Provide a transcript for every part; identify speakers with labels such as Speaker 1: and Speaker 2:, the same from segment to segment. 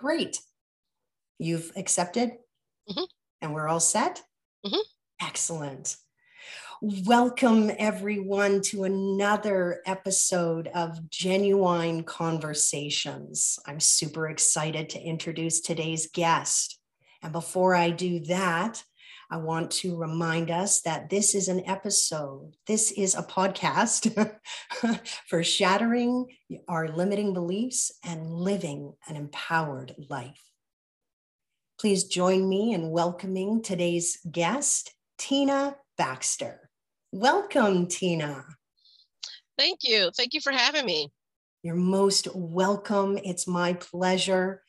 Speaker 1: Great. You've accepted mm-hmm. and we're all set? Mm-hmm. Excellent. Welcome, everyone, to another episode of Genuine Conversations. I'm super excited to introduce today's guest. And before I do that, I want to remind us that this is an episode, this is a podcast for shattering our limiting beliefs and living an empowered life. Please join me in welcoming today's guest, Tina Baxter. Welcome, Tina.
Speaker 2: Thank you. Thank you for having me.
Speaker 1: You're most welcome. It's my pleasure.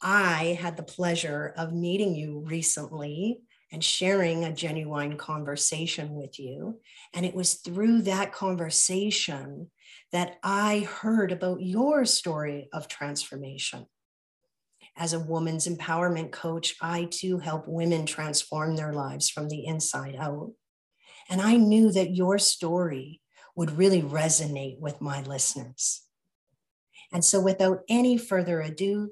Speaker 1: I had the pleasure of meeting you recently and sharing a genuine conversation with you. And it was through that conversation that I heard about your story of transformation. As a woman's empowerment coach, I too help women transform their lives from the inside out. And I knew that your story would really resonate with my listeners. And so, without any further ado,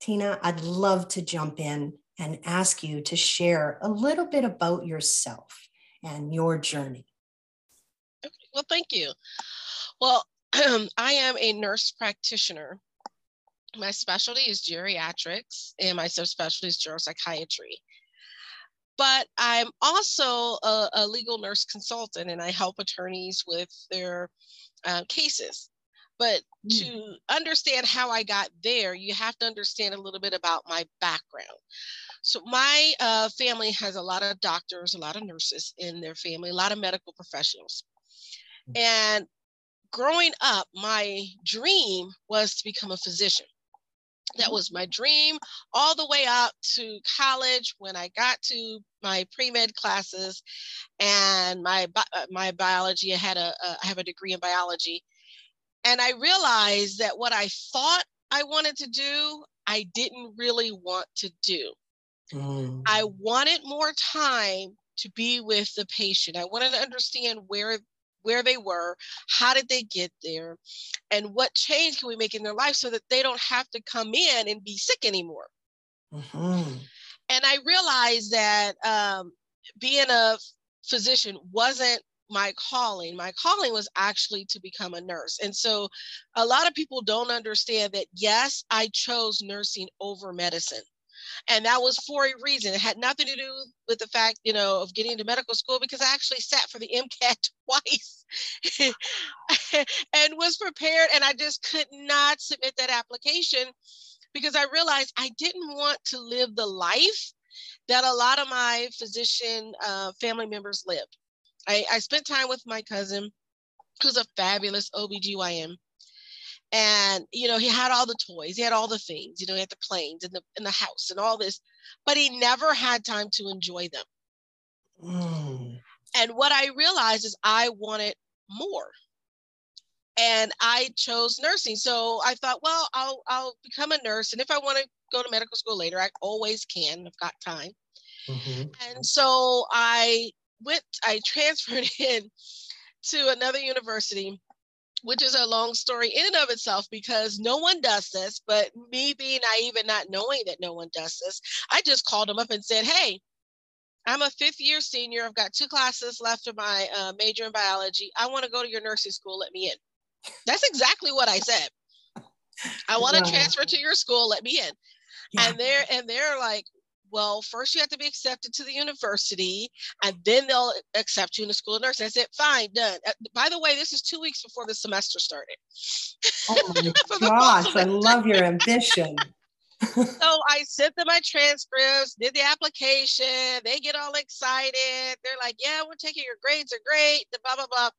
Speaker 1: Tina, I'd love to jump in and ask you to share a little bit about yourself and your journey.
Speaker 2: Well, thank you. Well, I am a nurse practitioner. My specialty is geriatrics, and my subspecialty is geropsychiatry. But I'm also a, a, legal nurse consultant, and I help attorneys with their uh, cases. But mm. to understand how I got there, you have to understand a little bit about my background. So my uh, family has a lot of doctors, a lot of nurses in their family, a lot of medical professionals. Mm. And growing up, my dream was to become a physician. That mm-hmm. was my dream all the way up to college when I got to my pre-med classes and my uh, my biology. I had a, a I have a degree in biology, and I realized that what I thought I wanted to do, I didn't really want to do. Mm. I wanted more time to be with the patient. I wanted to understand where where they were, how did they get there, and what change can we make in their life so that they don't have to come in and be sick anymore. Mm-hmm. And I realized that um, being a physician wasn't my calling. My calling was actually to become a nurse. And so a lot of people don't understand that, yes, I chose nursing over medicine and that was for a reason. It had nothing to do with the fact, you know, of getting into medical school because I actually sat for the MCAT twice and was prepared, and I just could not submit that application because I realized I didn't want to live the life that a lot of my physician uh, family members lived. I, I spent time with my cousin, who's a fabulous OBGYN and you know he had all the toys he had all the things you know he had the planes and the in the house and all this but he never had time to enjoy them. Mm. and what i realized is i wanted more. And i chose nursing. So i thought well i'll i'll become a nurse. And if i want to go to medical school later i always can. I've got time. Mm-hmm. and so i went i transferred in to another university which is a long story in and of itself because no one does this. But me being naive and not knowing that no one does this, I just called them up and said, Hey, I'm a fifth year senior. I've got two classes left of my uh, major in biology. I want to go to your nursing school. Let me in. That's exactly what I said. I want to transfer to your school. Let me in. Yeah. And they're and they're like, well, first you have to be accepted to the university and then they'll accept you in the school of nursing. I said, fine, done. Uh, by the way, this is two weeks before the semester started.
Speaker 1: Oh my gosh, I love your ambition.
Speaker 2: so I sent them my transcripts, did the application. They get all excited. They're like, yeah, we're taking your grades are great, the blah, blah, blah.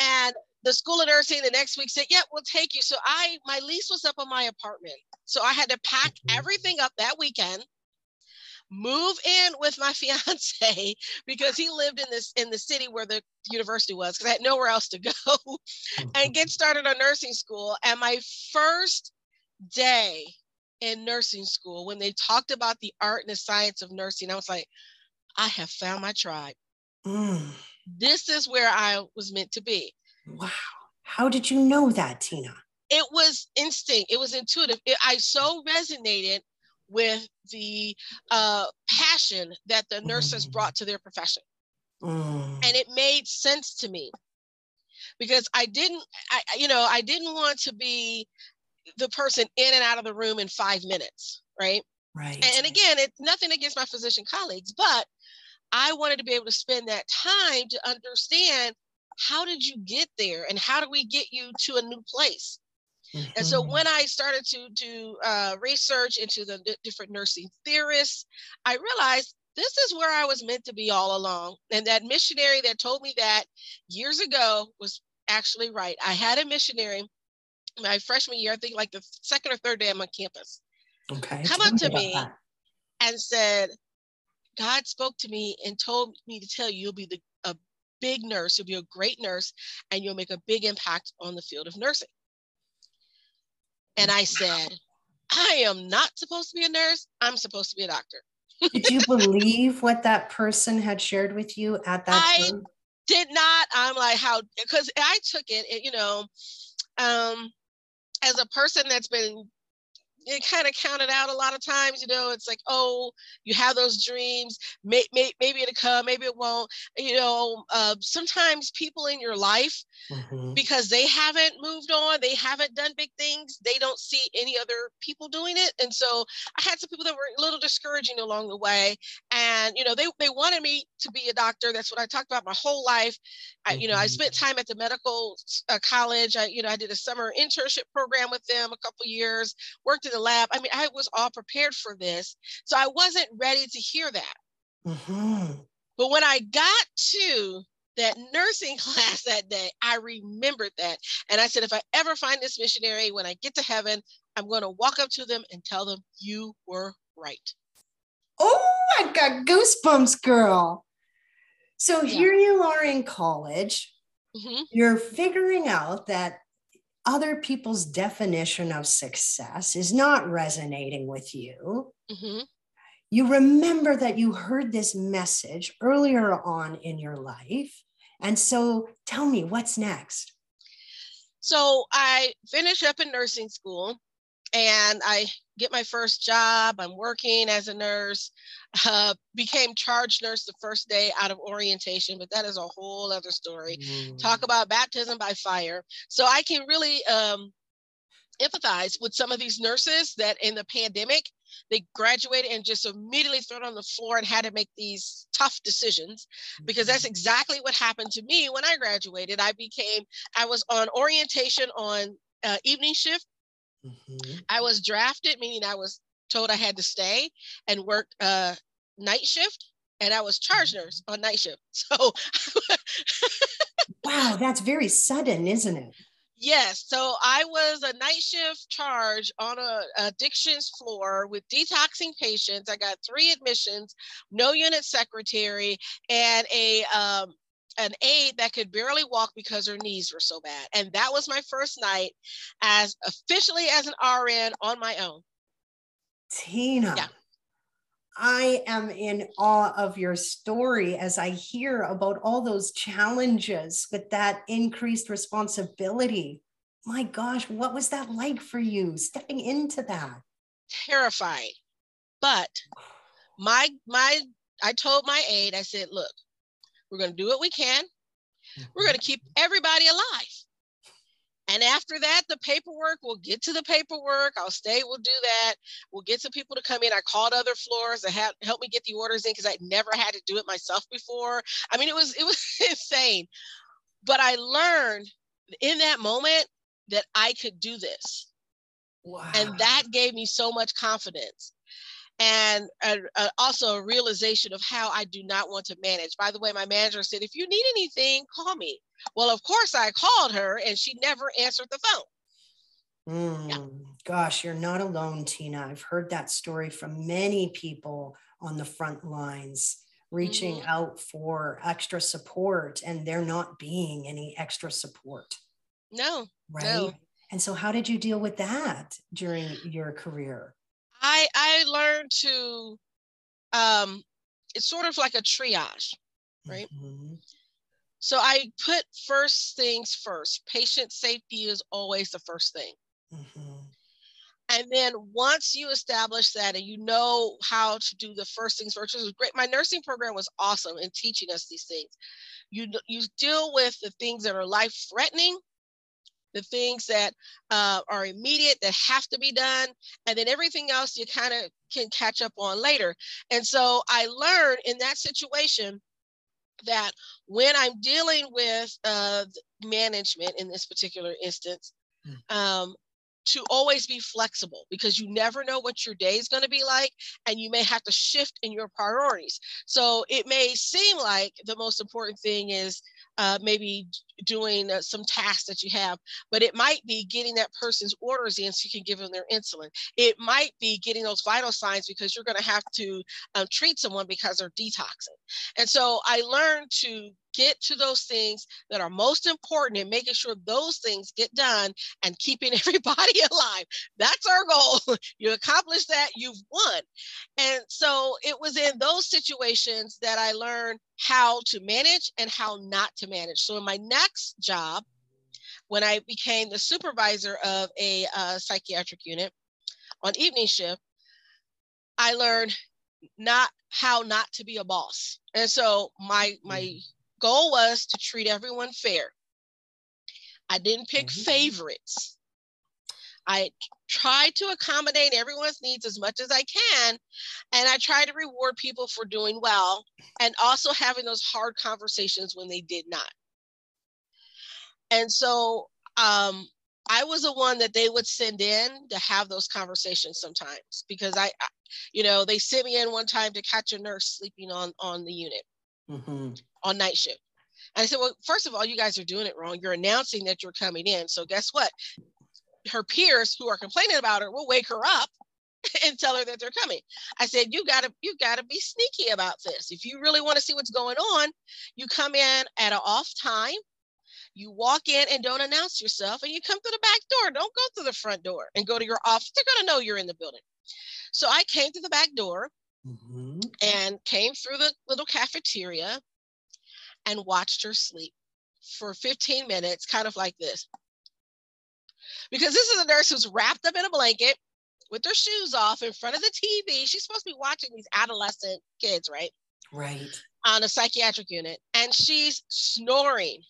Speaker 2: And the school of nursing the next week said, yeah, we'll take you. So I, my lease was up on my apartment. So I had to pack mm-hmm. everything up that weekend move in with my fiance because he lived in this in the city where the university was because I had nowhere else to go and get started on nursing school. And my first day in nursing school, when they talked about the art and the science of nursing, I was like, I have found my tribe. Mm. This is where I was meant to be.
Speaker 1: Wow. How did you know that, Tina?
Speaker 2: it was instinct, it was intuitive. It, I so resonated with the uh, passion that the nurses mm. brought to their profession. Mm. And it made sense to me because I didn't, I, you know, I didn't want to be the person in and out of the room in five minutes, right?
Speaker 1: Right.
Speaker 2: And, and again, it's nothing against my physician colleagues, but I wanted to be able to spend that time to understand how did you get there and how do we get you to a new place? Mm-hmm. And so mm-hmm. when I started to do uh, research into the d- different nursing theorists, I realized this is where I was meant to be all along. And that missionary that told me that years ago was actually right. I had a missionary my freshman year, I think like the second or third day I'm on campus.
Speaker 1: Okay.
Speaker 2: Come up to me that. and said, God spoke to me and told me to tell you you'll be the, a big nurse, you'll be a great nurse, and you'll make a big impact on the field of nursing. And I said, I am not supposed to be a nurse. I'm supposed to be a doctor.
Speaker 1: did you believe what that person had shared with you at that
Speaker 2: I time? did not. I'm like, how? Because I took it, it, you know, um, as a person that's been it kind of counted out a lot of times. You know, it's like, oh, you have those dreams. May, may, maybe it'll come, maybe it won't. You know, uh, sometimes people in your life, mm-hmm. because they haven't moved on, they haven't done big things, they don't see any other people doing it. And so I had some people that were a little discouraging along the way. And, you know, they, they wanted me to be a doctor. That's what I talked about my whole life. I, you know, I spent mm-hmm. time at the medical uh, college. I, you know, I did a summer internship program with them a couple years, worked the lab. I mean, I was all prepared for this. So I wasn't ready to hear that. Mm-hmm. But when I got to that nursing class that day, I remembered that. And I said, if I ever find this missionary, when I get to heaven, I'm going to walk up to them and tell them, you were right.
Speaker 1: Oh, I got goosebumps, girl. So yeah. here you are in college. Mm-hmm. You're figuring out that other people's definition of success is not resonating with you. Mm-hmm. You remember that you heard this message earlier on in your life. And so tell me, what's next?
Speaker 2: So I finished up in nursing school and I get my first job. I'm working as a nurse. Uh, became charge nurse the first day out of orientation, but that is a whole other story. Mm. Talk about baptism by fire. So I can really um, empathize with some of these nurses that in the pandemic they graduated and just immediately thrown on the floor and had to make these tough decisions because that's mm-hmm. exactly what happened to me when I graduated. I became I was on orientation on uh, evening shift Mm-hmm. I was drafted, meaning I was told I had to stay and work uh, night shift, and I was charge nurse on night shift. So,
Speaker 1: wow, that's very sudden, isn't it?
Speaker 2: Yes. So I was a night shift charge on a addictions floor with detoxing patients. I got three admissions, no unit secretary, and a um, an aide that could barely walk because her knees were so bad. And that was my first night as officially as an RN on my own.
Speaker 1: Tina. Yeah. I am in awe of your story as I hear about all those challenges with that increased responsibility. My gosh, what was that like for you stepping into that?
Speaker 2: Terrified. But my my I told my aide, I said, look, we're going to do what we can. We're mm-hmm. going to keep everybody alive. And after that, the paperwork, we'll get to the paperwork. I'll stay, we'll do that. We'll get some people to come in. I called other floors to help me get the orders in because I'd never had to do it myself before. I mean, it was it was insane. But I learned in that moment that I could do this. Wow. And that gave me so much confidence and also a realization of how I do not want to manage. By the way, my manager said, if you need anything, call me. Well, of course, I called her and she never answered the phone.
Speaker 1: Mm, yeah. Gosh, you're not alone, Tina. I've heard that story from many people on the front lines reaching mm-hmm. out for extra support and there not being any extra support.
Speaker 2: No.
Speaker 1: Right.
Speaker 2: No.
Speaker 1: And so, how did you deal with that during your career?
Speaker 2: I I learned to um it's sort of like a triage, right? Mm-hmm. So I put first things first. Patient safety is always the first thing. Mm-hmm. And then once you establish that and you know how to do the first things first, which was great. My nursing program was awesome in teaching us these things. You you deal with the things that are life threatening, the things that uh, are immediate that have to be done, and then everything else you kind of can catch up on later. And so I learned in that situation that when I'm dealing with uh, management in this particular instance, hmm. um, to always be flexible because you never know what your day is going to be like and you may have to shift in your priorities so it may seem like the most important thing is uh, maybe doing uh, some tasks that you have, but it might be getting that person's orders in so you can give them their insulin. It might be getting those vital signs because you're going to have to um, treat someone because they're detoxing. And so I learned to get to those things that are most important and making sure those things get done and keeping everybody alive. That's our goal. you accomplish that, you've won. And so it was in those situations that I learned how to manage and how not to manage. So in my next job, when I became the supervisor of a uh, psychiatric unit on evening shift, I learned not how not to be a boss. And so my my mm-hmm. goal was to treat everyone fair. I didn't pick mm-hmm. favorites. I try to accommodate everyone's needs as much as I can. And I try to reward people for doing well and also having those hard conversations when they did not. And so um, I was the one that they would send in to have those conversations sometimes because I, I you know, they sent me in one time to catch a nurse sleeping on on the unit mm-hmm. on night shift. And I said, well, first of all, you guys are doing it wrong. You're announcing that you're coming in. So guess what? her peers who are complaining about her will wake her up and tell her that they're coming. I said, you gotta, you gotta be sneaky about this. If you really want to see what's going on, you come in at an off time. You walk in and don't announce yourself, and you come through the back door. Don't go through the front door and go to your office. They're gonna know you're in the building. So I came to the back door mm-hmm. and came through the little cafeteria and watched her sleep for 15 minutes, kind of like this because this is a nurse who's wrapped up in a blanket with her shoes off in front of the TV. She's supposed to be watching these adolescent kids, right?
Speaker 1: Right.
Speaker 2: On a psychiatric unit, and she's snoring.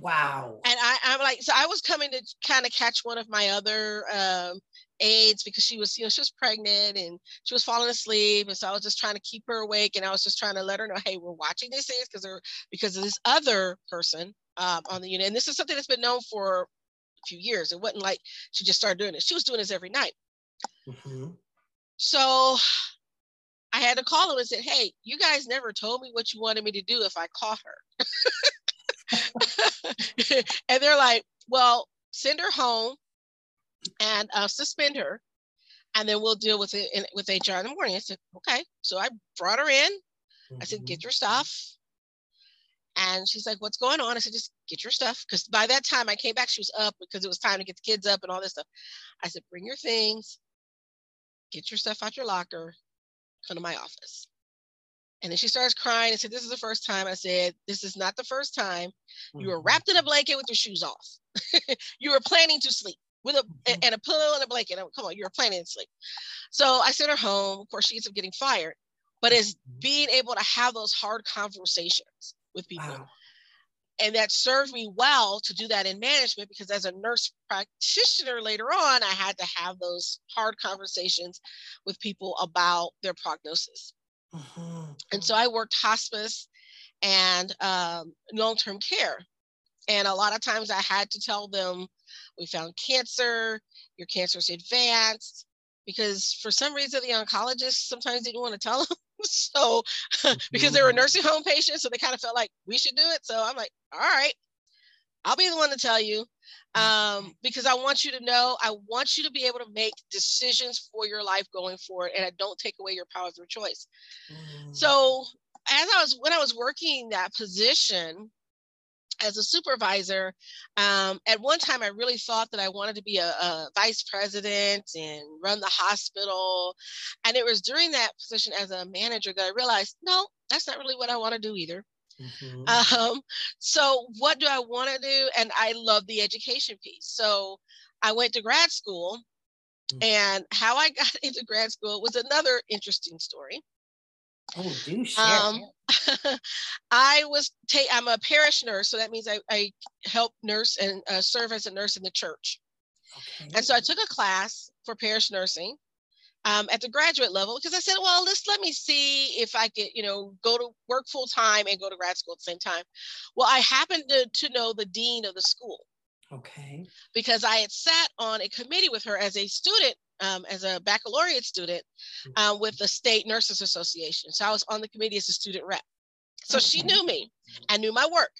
Speaker 1: Wow.
Speaker 2: And I, I'm like, so I was coming to kind of catch one of my other um, aides because she was, you know, she was pregnant and she was falling asleep. And so I was just trying to keep her awake. And I was just trying to let her know, hey, we're watching these things because they're because of this other person um, on the unit. And this is something that's been known for a few years. It wasn't like she just started doing it. She was doing this every night. Mm-hmm. So I had to call them and said, Hey, you guys never told me what you wanted me to do if I caught her. and they're like, Well, send her home and uh, suspend her, and then we'll deal with it in, with HR in the morning. I said, Okay. So I brought her in. I said, Get mm-hmm. your stuff. And she's like, What's going on? I said, Just get your stuff. Because by that time I came back, she was up because it was time to get the kids up and all this stuff. I said, Bring your things, get your stuff out your locker, come to my office. And then she starts crying and said, This is the first time. I said, This is not the first time. You were mm-hmm. wrapped in a blanket with your shoes off. you were planning to sleep with a mm-hmm. and a pillow and a blanket. Come on, you were planning to sleep. So I sent her home. Of course, she ends up getting fired. But as mm-hmm. being able to have those hard conversations with people. Wow. And that served me well to do that in management because as a nurse practitioner later on, I had to have those hard conversations with people about their prognosis. Mm-hmm. And so I worked hospice and um, long term care. And a lot of times I had to tell them, we found cancer, your cancer is advanced, because for some reason the oncologists sometimes didn't want to tell them so because they were mm-hmm. nursing home patients, so they kind of felt like we should do it. So I'm like, all right, I'll be the one to tell you. Um, because I want you to know, I want you to be able to make decisions for your life going forward, and I don't take away your power of choice. Mm. So as I was when I was working that position, as a supervisor, um, at one time I really thought that I wanted to be a, a, vice president and run the hospital. And it was during that position as a manager that I realized, no, that's not really what I want to do either. Mm-hmm. Um, so what do I want to do? And I love the education piece. So I went to grad school mm-hmm. and how I got into grad school was another interesting story.
Speaker 1: Oh, do share. Um,
Speaker 2: I was ta- I'm a parish nurse, so that means I, I help nurse and uh, serve as a nurse in the church. Okay. And so I took a class for parish nursing um, at the graduate level because I said, well, let's let me see if I could, you know, go to work full time and go to grad school at the same time. Well, I happened to, to know the dean of the school.
Speaker 1: Okay.
Speaker 2: Because I had sat on a committee with her as a student, um, as a baccalaureate student uh, with the State Nurses Association. So I was on the committee as a student rep. So okay. she knew me and knew my work.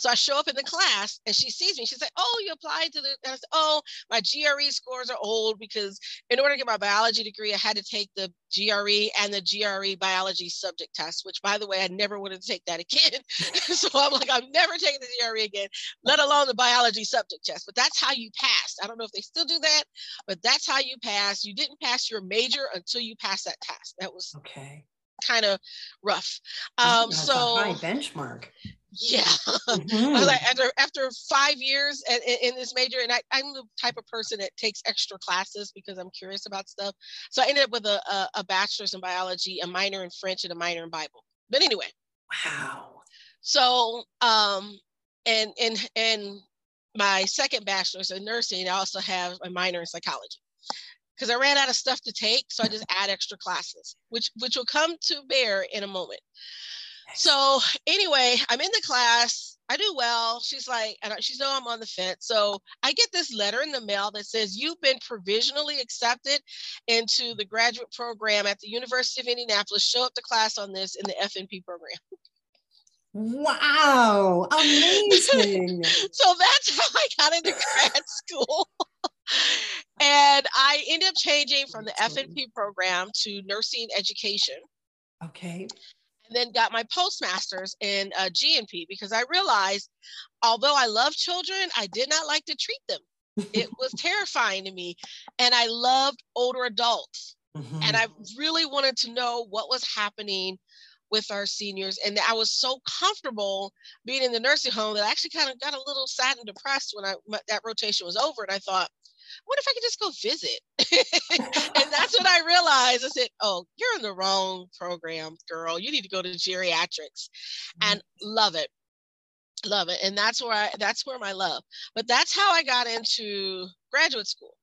Speaker 2: So I show up in the class and she sees me. She's like, Oh, you applied to the, and I said, Oh, my GRE scores are old because in order to get my biology degree, I had to take the GRE and the GRE biology subject test, which by the way, I never wanted to take that again. so I'm like, I'm never taking the GRE again, let alone the biology subject test. But that's how you passed. I don't know if they still do that, but that's how you pass. You didn't pass your major until you passed that test. That was
Speaker 1: okay
Speaker 2: kind of rough. Um, so
Speaker 1: high benchmark
Speaker 2: yeah. Mm-hmm. like after after five years in, in this major and I, i'm the type of person that takes extra classes because i'm curious about stuff. So i ended up with a, a, a bachelor's in biology a minor in french and a minor in bible. But anyway.
Speaker 1: Wow.
Speaker 2: So um and and and my second bachelor's in nursing i also have a minor in psychology. Because i ran out of stuff to take so i just add extra classes which which will come to bear in a moment so anyway, I'm in the class. I do well. She's like, and she's know I'm on the fence. So I get this letter in the mail that says you've been provisionally accepted into the graduate program at the University of Indianapolis. Show up to class on this in the FNP program.
Speaker 1: Wow, amazing.
Speaker 2: so that's how I got into grad school. and I ended up changing from the FNP program to nursing education.
Speaker 1: Okay
Speaker 2: then got my postmasters in uh, GNP because I realized, although I love children, I did not like to treat them. it was terrifying to me. And I loved older adults. Mm-hmm. And I really wanted to know what was happening with our seniors. And I was so comfortable being in the nursing home that I actually kind of got a little sad and depressed when I that rotation was over. And I thought, what if I could just go visit? and that's when I realized I said, oh, you're in the wrong program, girl. You need to go to geriatrics mm-hmm. and love it. Love it. And that's where I that's where my love. But that's how I got into graduate school.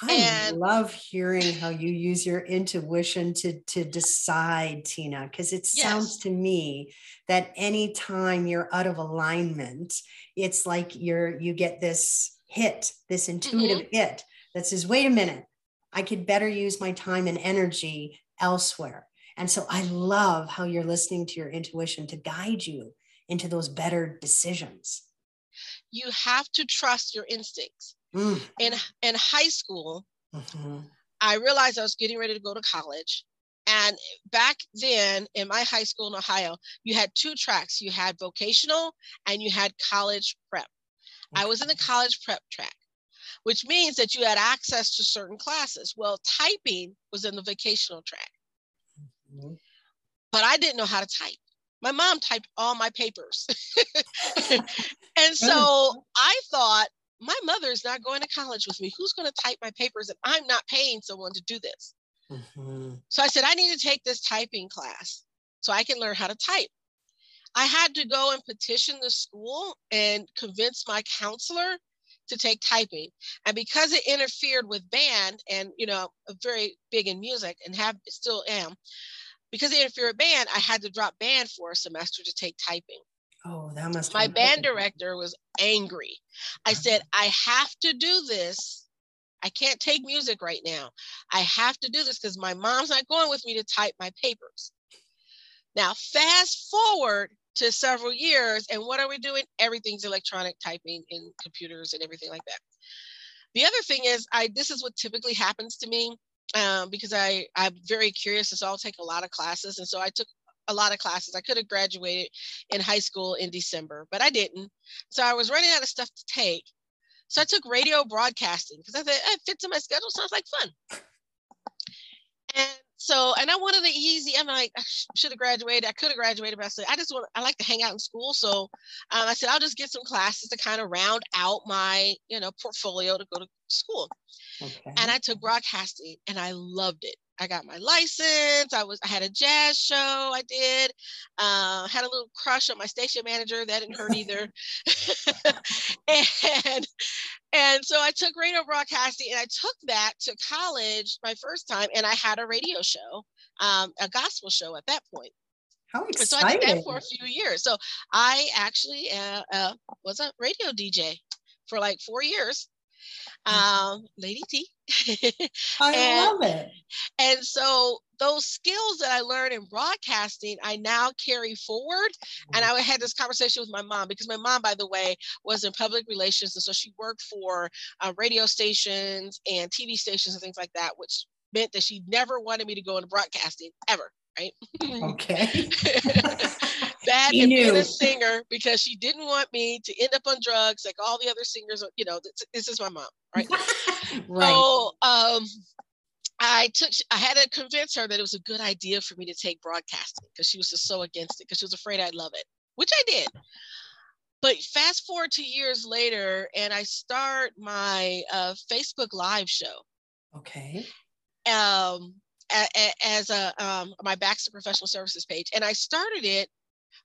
Speaker 1: I and, love hearing how you use your intuition to to decide, Tina, because it sounds yes. to me that anytime you're out of alignment, it's like you're you get this hit, this intuitive mm-hmm. hit that says, wait a minute, I could better use my time and energy elsewhere. And so I love how you're listening to your intuition to guide you into those better decisions.
Speaker 2: You have to trust your instincts. Mm. In, in high school, mm-hmm. I realized I was getting ready to go to college. And back then in my high school in Ohio, you had two tracks you had vocational and you had college prep. I was in the college prep track, which means that you had access to certain classes. Well, typing was in the vocational track, mm-hmm. but I didn't know how to type. My mom typed all my papers. and so I thought, my mother is not going to college with me. Who's going to type my papers? And I'm not paying someone to do this. Mm-hmm. So I said, I need to take this typing class so I can learn how to type. I had to go and petition the school and convince my counselor to take typing. And because it interfered with band, and you know, I'm very big in music and have still am, because it interfered with band, I had to drop band for a semester to take typing.
Speaker 1: Oh, that must.
Speaker 2: My band director was angry. I said, I have to do this. I can't take music right now. I have to do this because my mom's not going with me to type my papers. Now, fast forward to several years. And what are we doing? Everything's electronic typing in computers and everything like that. The other thing is, I this is what typically happens to me um, because I I'm very curious. So I'll take a lot of classes, and so I took a lot of classes. I could have graduated in high school in December, but I didn't. So I was running out of stuff to take. So I took radio broadcasting because I thought it fits in my schedule. Sounds like fun. And so, and I wanted the easy. I'm like, I should have graduated. I could have graduated, but I said, I just want, I like to hang out in school. So um, I said, I'll just get some classes to kind of round out my, you know, portfolio to go to school. Okay. And I took broadcasting and I loved it. I got my license. I was I had a jazz show I did. Uh, had a little crush on my station manager. That didn't hurt either. and and so I took radio broadcasting and I took that to college my first time and I had a radio show, um, a gospel show at that point.
Speaker 1: How exciting. So I
Speaker 2: did that for a few years. So I actually uh, uh, was a radio DJ for like four years um, Lady T.
Speaker 1: I and, love it.
Speaker 2: And so those skills that I learned in broadcasting, I now carry forward. And I had this conversation with my mom because my mom, by the way, was in public relations. And so she worked for uh, radio stations and TV stations and things like that, which meant that she never wanted me to go into broadcasting ever. Right.
Speaker 1: Okay.
Speaker 2: that and being a singer because she didn't want me to end up on drugs like all the other singers. You know, this, this is my mom, right? right. So um, I took, I had to convince her that it was a good idea for me to take broadcasting because she was just so against it because she was afraid I'd love it, which I did. But fast forward two years later, and I start my uh, Facebook Live show.
Speaker 1: Okay.
Speaker 2: Um, as a um, my Baxter Professional Services page, and I started it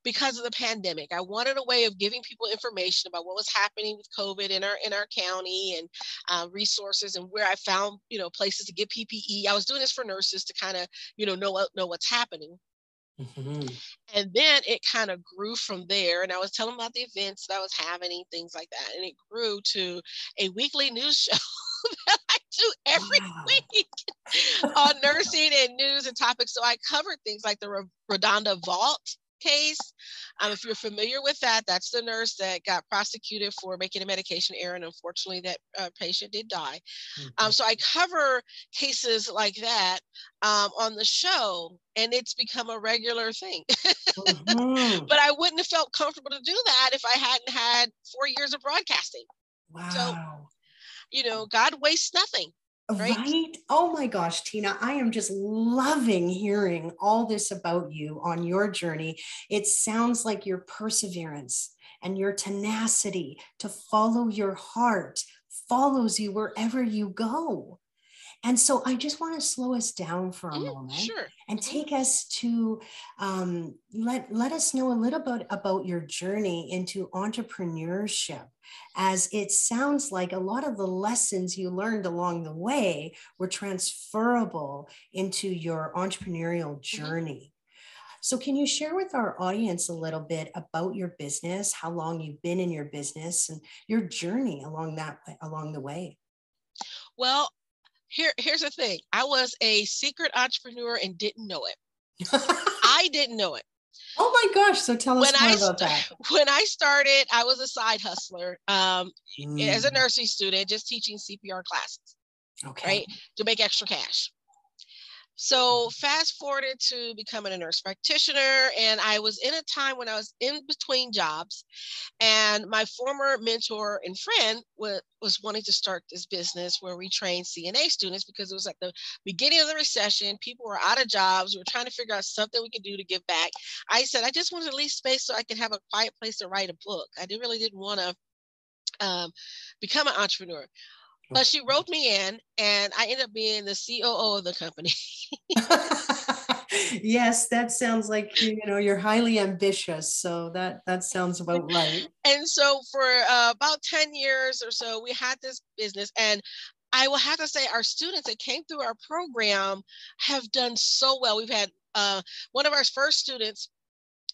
Speaker 2: because of the pandemic. I wanted a way of giving people information about what was happening with COVID in our in our county and uh, resources and where I found you know places to get PPE. I was doing this for nurses to kind of you know know know what's happening. Mm-hmm. And then it kind of grew from there. And I was telling about the events that I was having, things like that. And it grew to a weekly news show that I do every wow. week on nursing and news and topics. So I covered things like the RaDonda Vaught case. Um, if you're familiar with that, that's the nurse that got prosecuted for making a medication error, and unfortunately, that uh, patient did die. Um, mm-hmm. Um, so I cover cases like that um, on the show, and it's become a regular thing. mm-hmm. But I wouldn't have felt comfortable to do that if I hadn't had four years of broadcasting.
Speaker 1: Wow. So,
Speaker 2: you know, God wastes nothing. Right? right?
Speaker 1: Oh my gosh, Tina, I am just loving hearing all this about you on your journey. It sounds like your perseverance and your tenacity to follow your heart follows you wherever you go. And so I just want to slow us down for a mm, moment
Speaker 2: sure.
Speaker 1: and take us to um, let, let us know a little bit about your journey into entrepreneurship, as it sounds like a lot of the lessons you learned along the way were transferable into your entrepreneurial mm-hmm. journey. Mm-hmm. So, can you share with our audience a little bit about your business, how long you've been in your business, and your journey along that along the way?
Speaker 2: Well, here, here's the thing. I was a secret entrepreneur and didn't know it. I didn't know it.
Speaker 1: Oh my gosh! So tell us when more I about that.
Speaker 2: When I started, I was a side hustler um, mm. as a mm. nursing student, just teaching CPR classes. Okay. Right to make extra cash. So fast forwarded to becoming a nurse practitioner, and I was in a time when I was in between jobs, and my former mentor and friend was, was wanting to start this business where we train CNA students because it was at the beginning of the recession. People were out of jobs. We were trying to figure out something we could do to give back. I said I just wanted to leave space so I could have a quiet place to write a book. I didn't really didn't want to um, become an entrepreneur. But she wrote me in, and I ended up being the COO of the company.
Speaker 1: yes, that sounds like you know you're highly ambitious. So that that sounds about right.
Speaker 2: And so for uh, about ten years or so, we had this business, and I will have to say our students that came through our program have done so well. We've had uh, one of our first students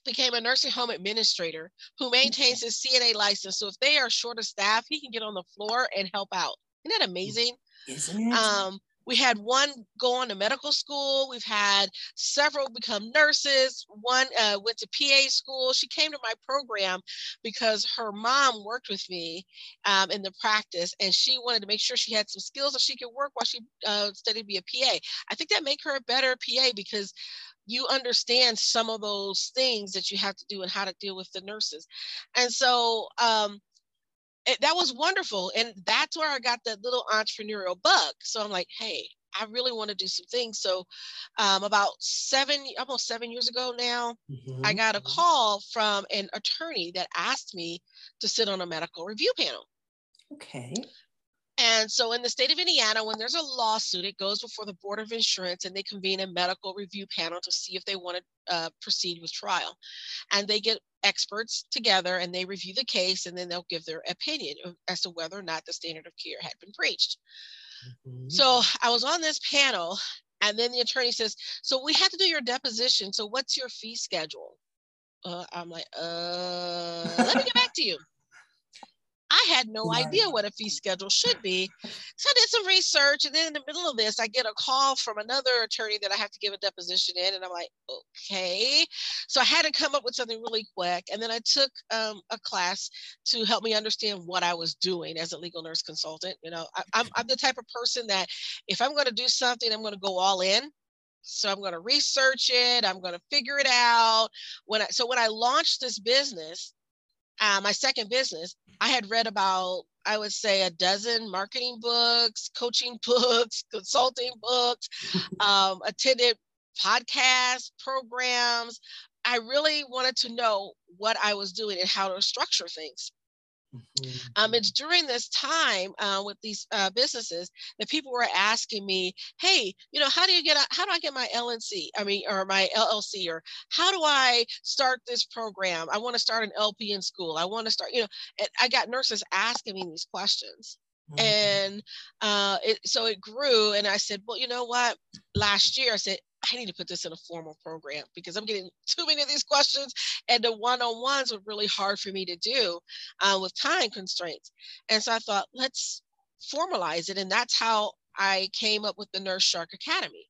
Speaker 2: became a nursing home administrator who maintains his CNA license. So if they are short of staff, he can get on the floor and help out. Isn't that amazing?
Speaker 1: Isn't it?
Speaker 2: Um, we had one go on to medical school. We've had several become nurses. One uh, went to PA school. She came to my program because her mom worked with me um, in the practice, and she wanted to make sure she had some skills that she could work while she uh, studied to be a PA. I think that make her a better PA because you understand some of those things that you have to do and how to deal with the nurses. And so um, it, that was wonderful. And that's where I got that little entrepreneurial bug. So I'm like, hey, I really want to do some things. So, um, about seven, almost seven years ago now, mm-hmm. I got a call from an attorney that asked me to sit on a medical review panel.
Speaker 1: Okay.
Speaker 2: And so in the state of Indiana, when there's a lawsuit, it goes before the Board of Insurance and they convene a medical review panel to see if they want to uh, proceed with trial. And they get experts together and they review the case and then they'll give their opinion as to whether or not the standard of care had been breached. Mm-hmm. So I was on this panel and then the attorney says, So we had to do your deposition. So what's your fee schedule? Uh, I'm like, uh, let me get back to you. I had no idea what a fee schedule should be. So I did some research. And then in the middle of this, I get a call from another attorney that I have to give a deposition in. And I'm like, okay. So I had to come up with something really quick. And then I took um, a class to help me understand what I was doing as a legal nurse consultant. You know, I, I'm, I'm the type of person that if I'm going to do something, I'm going to go all in. So I'm going to research it. I'm going to figure it out. When I so when I launched this business, uh, my second business, I had read about, I would say, a dozen marketing books, coaching books, consulting books, um, attended podcasts, programs. I really wanted to know what I was doing and how to structure things. Mm-hmm. Um, it's during this time uh, with these uh, businesses that people were asking me, "Hey, you know, how do you get? How do I get my LNC? I mean, or my LLC, or how do I start this program? I want to start an LPN school. I want to start. You know, and I got nurses asking me these questions, mm-hmm. and uh, it, so it grew. And I said, well, you know what? Last year, I said, I need to put this in a formal program because I'm getting too many of these questions, and the one-on-ones were really hard for me to do uh, with time constraints. And so I thought, let's formalize it, and that's how I came up with the Nurse Shark Academy.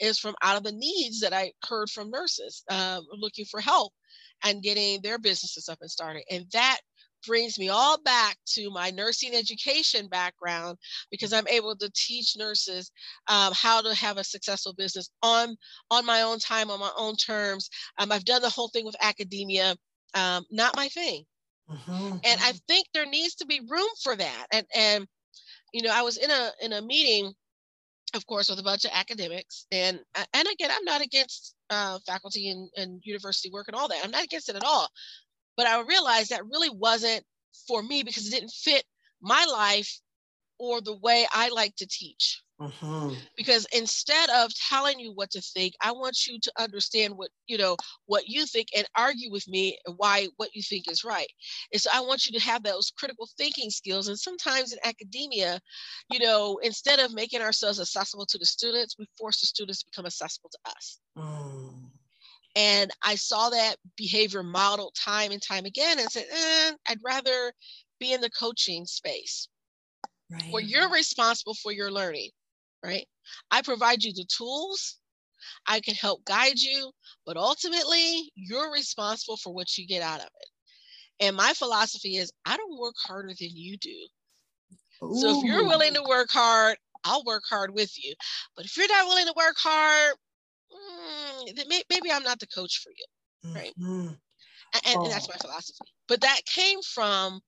Speaker 2: Is from out of the needs that I heard from nurses uh, looking for help and getting their businesses up and started, and that brings me all back to my nursing education background because I'm able to teach nurses um, how to have a successful business on on my own time, on my own terms. Um, I've done the whole thing with academia, um, not my thing, mm-hmm. and I think there needs to be room for that. And and you know, I was in a in a meeting, of course, with a bunch of academics, and and again, I'm not against uh, faculty and, and university work and all that. I'm not against it at all. But I realized that really wasn't for me because it didn't fit my life or the way I like to teach. Mm-hmm. Because instead of telling you what to think, I want you to understand what you know what you think and argue with me why what you think is right. And so I want you to have those critical thinking skills. And sometimes in academia, you know, instead of making ourselves accessible to the students, we force the students to become accessible to us. Mm. And I saw that behavior modeled time and time again and said, eh, I'd rather be in the coaching space right. where you're responsible for your learning, right? I provide you the tools, I can help guide you, but ultimately, you're responsible for what you get out of it. And my philosophy is I don't work harder than you do. Ooh. So if you're willing to work hard, I'll work hard with you. But if you're not willing to work hard, mm, maybe I'm not the coach for you, right? Mm-hmm. And, oh. and, that's oh. my philosophy. But that came from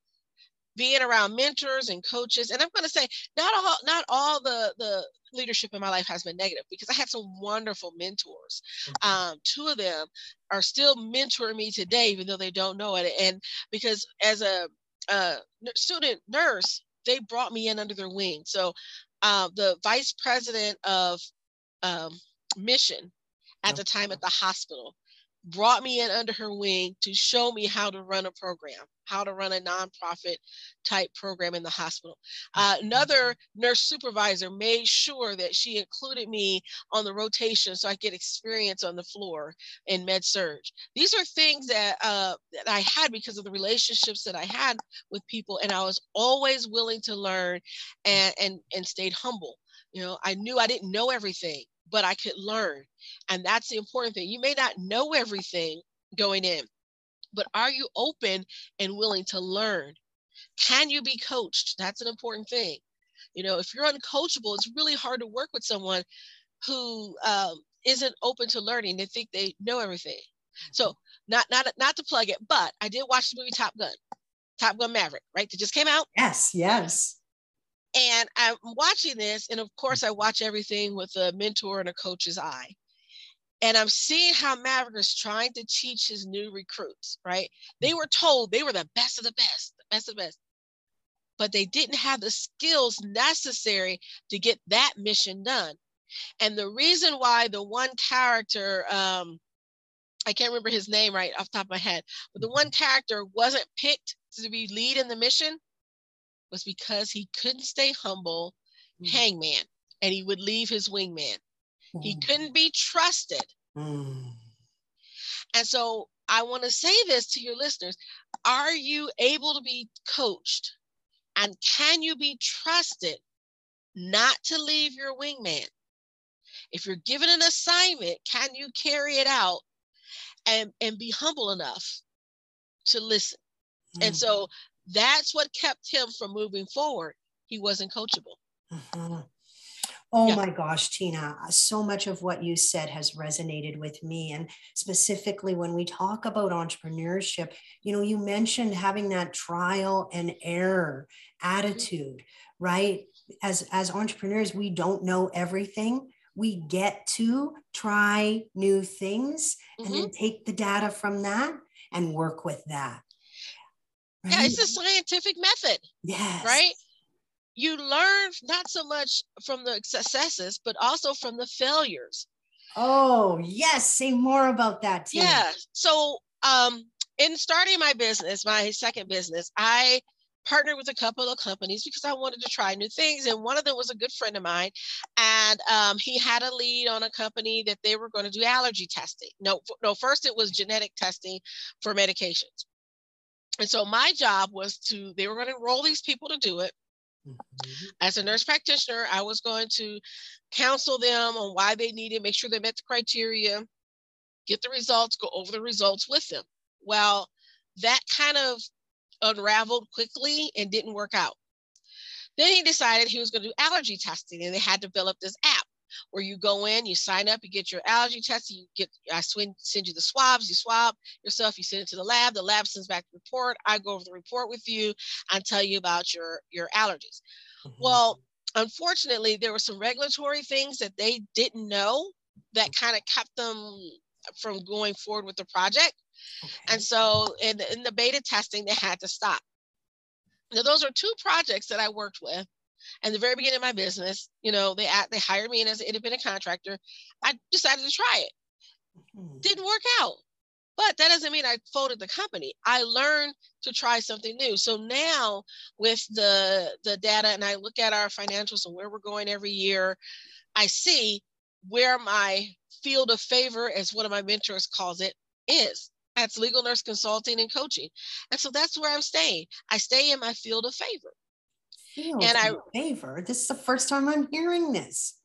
Speaker 2: being around mentors and coaches. And I'm going to say, not all, not all the the leadership in my life has been negative because I had some wonderful mentors. Mm-hmm. Um, two of them are still mentoring me today, even though they don't know it. And because as a, a student nurse, they brought me in under their wing. So uh, the vice president of um, mission at the time at the hospital brought me in under her wing to show me how to run a program, how to run a nonprofit type program in the hospital. Uh, another nurse supervisor made sure that she included me on the rotation so I get experience on the floor in med surg. These are things that, uh, that I had because of the relationships that I had with people, and I was always willing to learn and and and stayed humble. You know, I knew I didn't know everything but I could learn. And that's the important thing. You may not know everything going in, but are you open and willing to learn? Can you be coached? That's an important thing. You know, if you're uncoachable, it's really hard to work with someone who um, not open to learning. They think they know everything. So, not not not to plug it, but I did watch the movie Top Gun, Top Gun Maverick, right? That just came out.
Speaker 1: Yes, yes.
Speaker 2: And I'm watching this, and of mm. course, I watch everything with a mentor and a coach's eye. And I'm seeing how Maverick is trying to teach his new recruits, right? Mm. They were told they were the best of the best, the best of the best, but they didn't have the skills necessary to get that mission done. And the reason why the one character, um, I can't remember his name right off the top of my head, but the mm-hmm. one character wasn't picked to be lead in the mission was because he couldn't stay humble, mm. hangman, and he would leave his wingman. Mm. He couldn't be trusted. Mm. And so I want to say this to your listeners Are you able to be coached? And can you be trusted not to leave your wingman? If you're given an assignment, can you carry it out and, and be humble enough to listen? Mm-hmm. And so that's what kept him from moving forward. He wasn't coachable. Mm-hmm.
Speaker 1: Oh yeah. my gosh, Tina, so much of what you said has resonated with me. And specifically, when we talk about entrepreneurship, you know, you mentioned having that trial and error mm-hmm. attitude, right? As, as entrepreneurs, we don't know everything. We get to try new things mm-hmm. and then take the data from that and work with that.
Speaker 2: Right? Yeah, it's a scientific method.
Speaker 1: Yes.
Speaker 2: Right? You learn not so much from the successes, but also from the failures.
Speaker 1: Oh, yes. Say more about that.
Speaker 2: Tina. Yeah. So, um, in starting my business, my second business, I partnered with a couple of companies because I wanted to try new things. And one of them was a good friend of mine. And um, he had a lead on a company that they were going to do allergy testing. No, no, first it was genetic testing for medications. And so my job was to, they were going to enroll these people to do it. Mm-hmm. As a nurse practitioner, I was going to counsel them on why they needed, make sure they met the criteria, get the results, go over the results with them. Well, that kind of unraveled quickly and didn't work out. Then he decided he was going to do allergy testing and they had developed this app where you go in, you sign up, you get your allergy test, you get, I send you the swabs, you swab yourself, you send it to the lab, the lab sends back the report, I go over the report with you and tell you about your, your allergies. Mm-hmm. Well, unfortunately, there were some regulatory things that they didn't know that kind of kept them from going forward with the project. Okay. And so in, in the beta testing, they had to stop. Now, those are two projects that I worked with and the very beginning of my business, you know, they they hired me in as an independent contractor. I decided to try it. Mm-hmm. Didn't work out. But that doesn't mean I folded the company. I learned to try something new. So now with the the data and I look at our financials and where we're going every year, I see where my field of favor, as one of my mentors calls it, is. That's legal nurse consulting and coaching. And so that's where I'm staying. I stay in my field of favor
Speaker 1: and I favor. This is the first time I'm hearing this.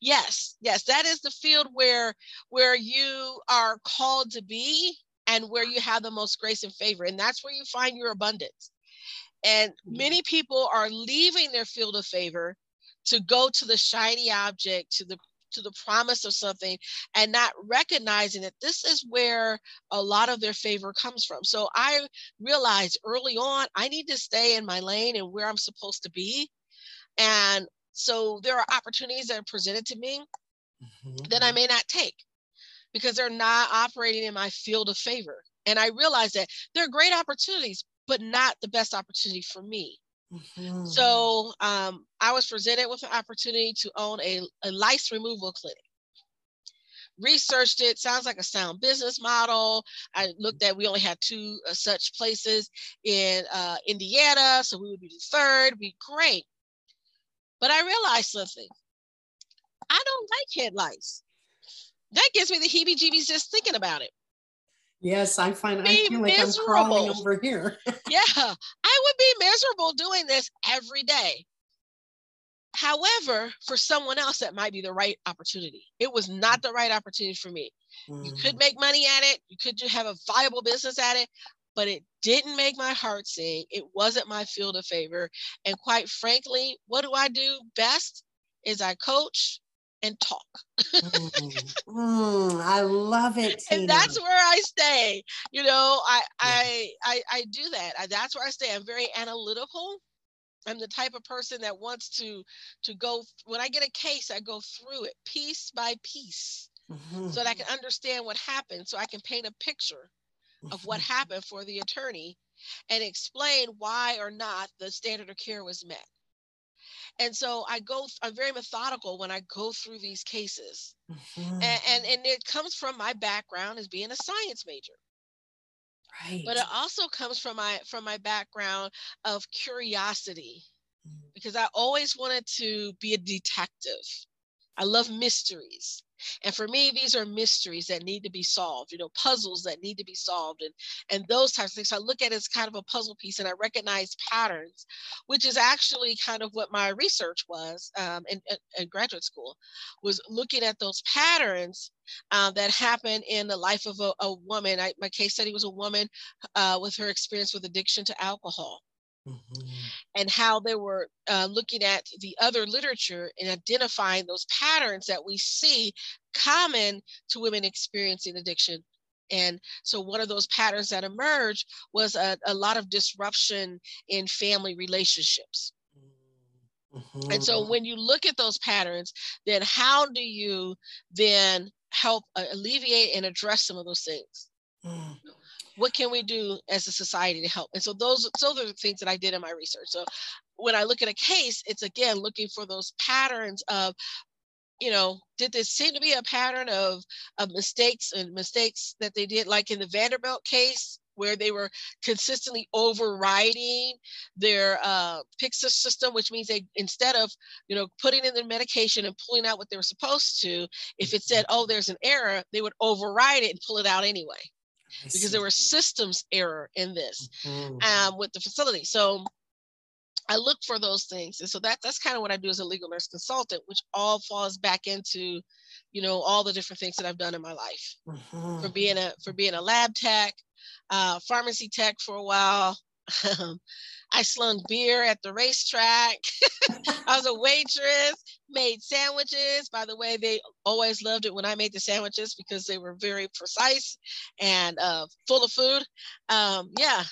Speaker 2: Yes, yes, that is the field where where you are called to be and where you have the most grace and favor, and that's where you find your abundance. And many people are leaving their field of favor to go to the shiny object, to the to the promise of something and not recognizing that this is where a lot of their favor comes from. So I realized early on, I need to stay in my lane and where I'm supposed to be. And so there are opportunities that are presented to me mm-hmm. that I may not take because they're not operating in my field of favor. And I realize that they're great opportunities, but not the best opportunity for me. Mm-hmm. So um, I was presented with an opportunity to own a, a lice removal clinic. Researched it, sounds like a sound business model. I looked at, we only had two uh, such places in uh, Indiana, so we would be the third, be great. But I realized something. I don't like head lice. That gives me the heebie jeebies just thinking about it.
Speaker 1: Yes, I find I feel like miserable. I'm crawling over here.
Speaker 2: yeah, I would be miserable doing this every day. However, for someone else, that might be the right opportunity. It was not the right opportunity for me. Mm. You could mm. make money at it, you could have a viable business at it, but it didn't make my heart sing. It wasn't my field of favor. And quite frankly, what do I do best? Is I coach, and talk.
Speaker 1: mm, mm, I love it.
Speaker 2: Tina. And that's where I stay. You know, I. I, I I do that. I, that's where I stay. I'm very analytical. I'm the type of person that wants to to go when I get a case, I go through it piece by piece mm-hmm. so that I can understand what happened, so I can paint a picture of what mm-hmm. happened for the attorney and explain why or not the standard of care was met. And so I go, I'm very methodical when I go through these cases. Mm-hmm. And, and, and it comes from my background as being a science major. Right. But it also comes from my from my background of curiosity mm. because I always wanted to be a detective. I love mysteries. And for me, these are mysteries that need to be solved, you know, puzzles that need to be solved and, and those types of things. So I look at it as kind of a puzzle piece and I recognize patterns, which is actually kind of what my research was um, in, in, graduate school, was looking at those patterns uh, that happen in the life of a, a woman. I, my case study was a woman uh, with her experience with addiction to alcohol. Mm-hmm. And how they were uh, looking at the other literature and identifying those patterns that we see common to women experiencing addiction. And so, one of those patterns that emerged was a, a lot of disruption in family relationships. Mm-hmm. And so, mm-hmm. when you look at those patterns, then how do you then help uh, alleviate and address some of those things? Mm what can we do as a society to help? And so those, those are the things that I did in my research. So when I look at a case, it's again looking for those patterns of you know, did this seem to be a pattern of, of mistakes and mistakes that they did, like in the Vanderbilt case, where they were consistently overriding their uh, system, which means they instead of you know putting in the medication and pulling out what they were supposed to, if it said, "Oh, there's an error," they would override it and pull it out anyway because there were systems error in this mm-hmm. um, with the facility. So I look for those things. And so that, that's kind of what I do as a legal nurse consultant, which all falls back into, you know, all the different things that I've done in my life. Mm-hmm. For being a for being a lab tech, uh, pharmacy tech for a while. I slung beer at the racetrack. I was a waitress, made sandwiches. By the way, they always loved it when I made the sandwiches because they were very precise and uh, full of food. Um, yeah,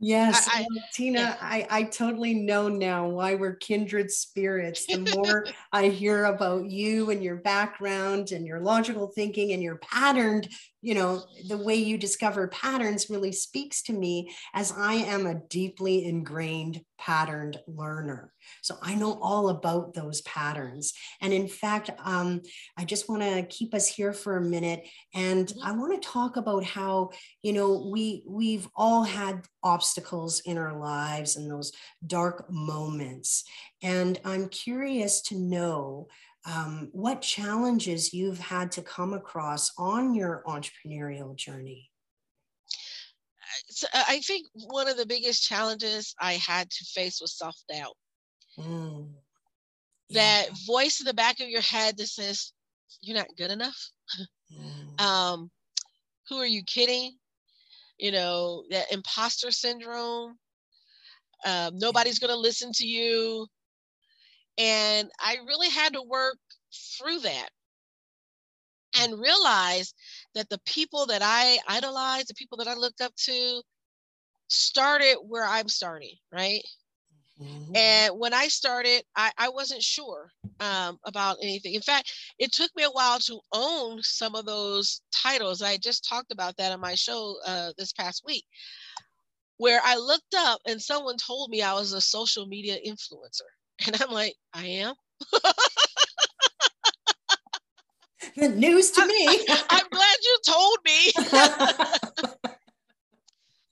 Speaker 1: Yes, I, I, Tina, yeah. I, I totally know now why we're kindred spirits. The more I hear about you and your background and your logical thinking and your patterned, you know, the way you discover patterns really speaks to me as I am a deeply ingrained patterned learner. So I know all about those patterns. And in fact, um, I just want to keep us here for a minute, and mm-hmm. I want to talk about how you know we we've all had obstacles in our lives and those dark moments. And I'm curious to know um, what challenges you've had to come across on your entrepreneurial journey
Speaker 2: so I think one of the biggest challenges I had to face was self doubt. Mm. That yeah. voice in the back of your head that says, You're not good enough. Mm. um, who are you kidding? You know, that imposter syndrome. Um, nobody's going to listen to you. And I really had to work through that and realize that the people that I idolize, the people that I looked up to, started where I'm starting, right? Mm-hmm. And when I started, I, I wasn't sure um, about anything. In fact, it took me a while to own some of those titles. I just talked about that on my show uh, this past week, where I looked up and someone told me I was a social media influencer. And I'm like, I am.
Speaker 1: The news to me.
Speaker 2: I, am glad you told me.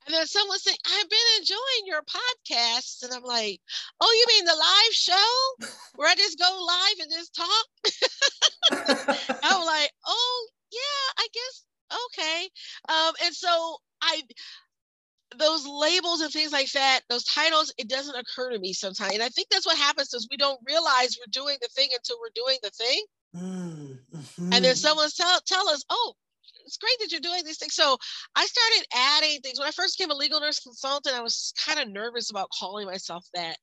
Speaker 2: and then someone said, I've been enjoying your podcast. And I'm like, oh, you mean the live show where I just go live and just talk? I'm like, oh, yeah, I guess, okay. Um, and so I, those labels and things like that, those titles, it doesn't occur to me sometimes. And I think that's what happens is we don't realize we're doing the thing until we're doing the thing. Mm-hmm. And then someone tell tell us, oh, it's great that you're doing these things. So I started adding things. When I first became a legal nurse consultant, I was kind of nervous about calling myself that.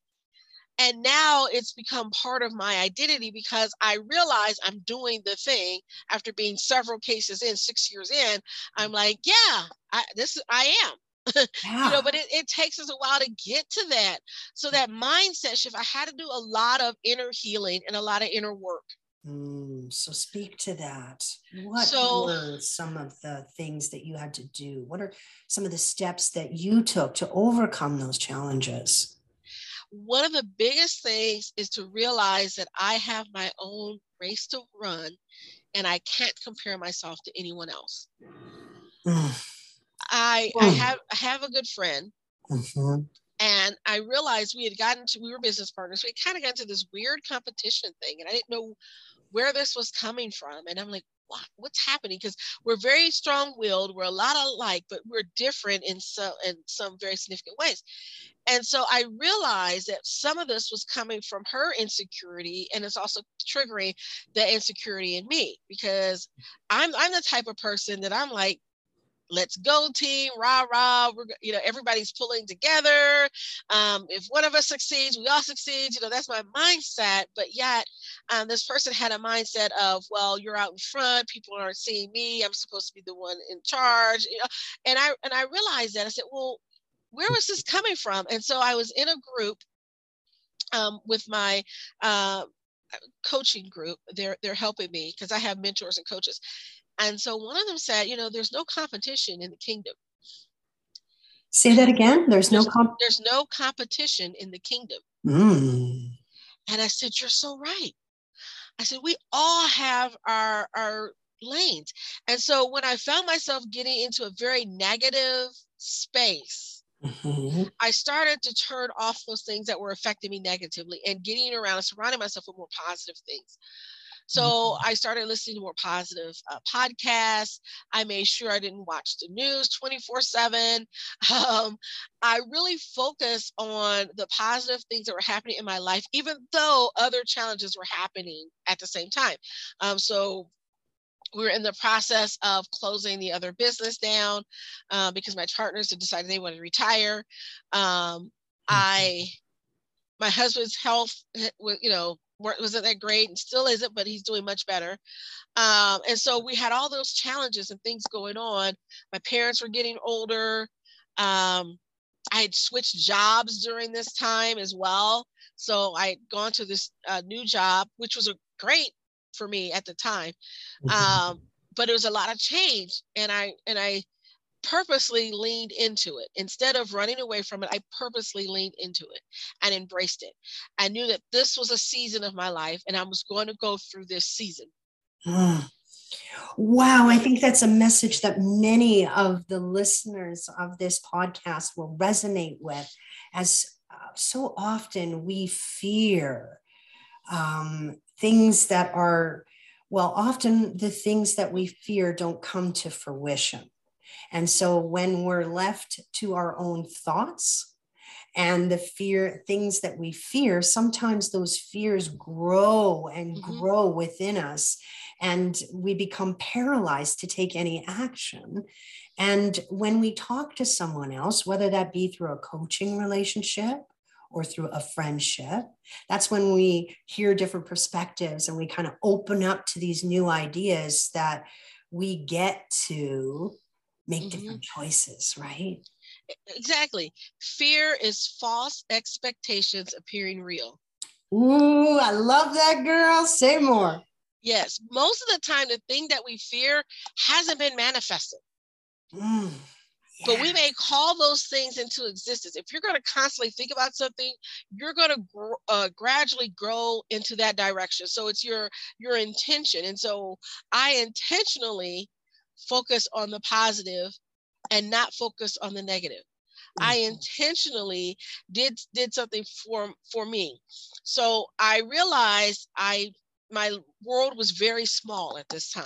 Speaker 2: And now it's become part of my identity because I realize I'm doing the thing after being several cases in, six years in. I'm like, yeah, I, this I am. Yeah. you know, but it, it takes us a while to get to that. So that mindset shift, I had to do a lot of inner healing and a lot of inner work.
Speaker 1: Mm, so speak to that. What so, were some of the things that you had to do? What are some of the steps that you took to overcome those challenges?
Speaker 2: One of the biggest things is to realize that I have my own race to run and I can't compare myself to anyone else. Mm. I, I mm. have I have a good friend. Mm-hmm. And I realized we had gotten to, we were business partners. We kind of got to this weird competition thing. And I didn't know where this was coming from. And I'm like, what, what's happening? Because we're very strong-willed, we're a lot alike, but we're different in some in some very significant ways. And so I realized that some of this was coming from her insecurity, and it's also triggering the insecurity in me because I'm I'm the type of person that I'm like, let's go team rah rah we're you know everybody's pulling together. Um, if one of us succeeds we all succeed you know that's my mindset. But yet um, this person had a mindset of well you're out in front people aren't seeing me i'm supposed to be the one in charge you know and i and i realized that i said well where was this coming from? And so i was in a group um, with my uh, coaching group they're they're helping me because i have mentors and coaches and so one of them said, you know, there's no competition in the kingdom.
Speaker 1: Say that again. There's,
Speaker 2: there's
Speaker 1: no comp-
Speaker 2: there's no competition in the kingdom.
Speaker 1: Mm.
Speaker 2: And I said, you're so right. I said, we all have our our lanes. And so when I found myself getting into a very negative space, mm-hmm. I started to turn off those things that were affecting me negatively and getting around and surrounding myself with more positive things. So mm-hmm. I started listening to more positive uh, podcasts. I made sure I didn't watch the news 24 7. Um, I really focused on the positive things that were happening in my life, even though other challenges were happening at the same time. Um, so we were in the process of closing the other business down uh, because my partners had decided they wanted to retire. Um, I, my husband's health, eh, you know, wasn't that great and still isn't, but he's doing much better. Um, and so we had all those challenges and things going on. My parents were getting older. Um, I had switched jobs during this time as well. So I had gone to this uh, new job, which was a great for me at the time. Um, but it was a lot of change. And I and I purposely leaned into it. Instead of running away from it, I purposely leaned into it and embraced it. I knew that this was a season of my life and I was going to go through this season.
Speaker 1: Mm. Wow, I think that's a message that many of the listeners of this podcast will resonate with, as uh, so often we fear um, things that are, well, often the things that we fear don't come to fruition. And so when we're left to our own thoughts and the fear, things that we fear, sometimes those fears grow and mm-hmm. grow within us and we become paralyzed to take any action. And when we talk to someone else, whether that be through a coaching relationship, or through a friendship. That's when we hear different perspectives and we kind of open up to these new ideas that we get to make mm-hmm. different choices, right?
Speaker 2: Exactly. Fear is false expectations appearing real.
Speaker 1: Ooh, I love that girl. Say more.
Speaker 2: Yes. Most of the time, the thing that we fear hasn't been manifested. Mm, yeah. But we may call those things into existence. If you're going to constantly think about something, you're going to gr- uh, gradually grow into that direction. So it's your your intention. And so I intentionally focus on the positive and not focus on the negative. Mm-hmm. I intentionally did did something for for me. So I realized I my world was very small at this time.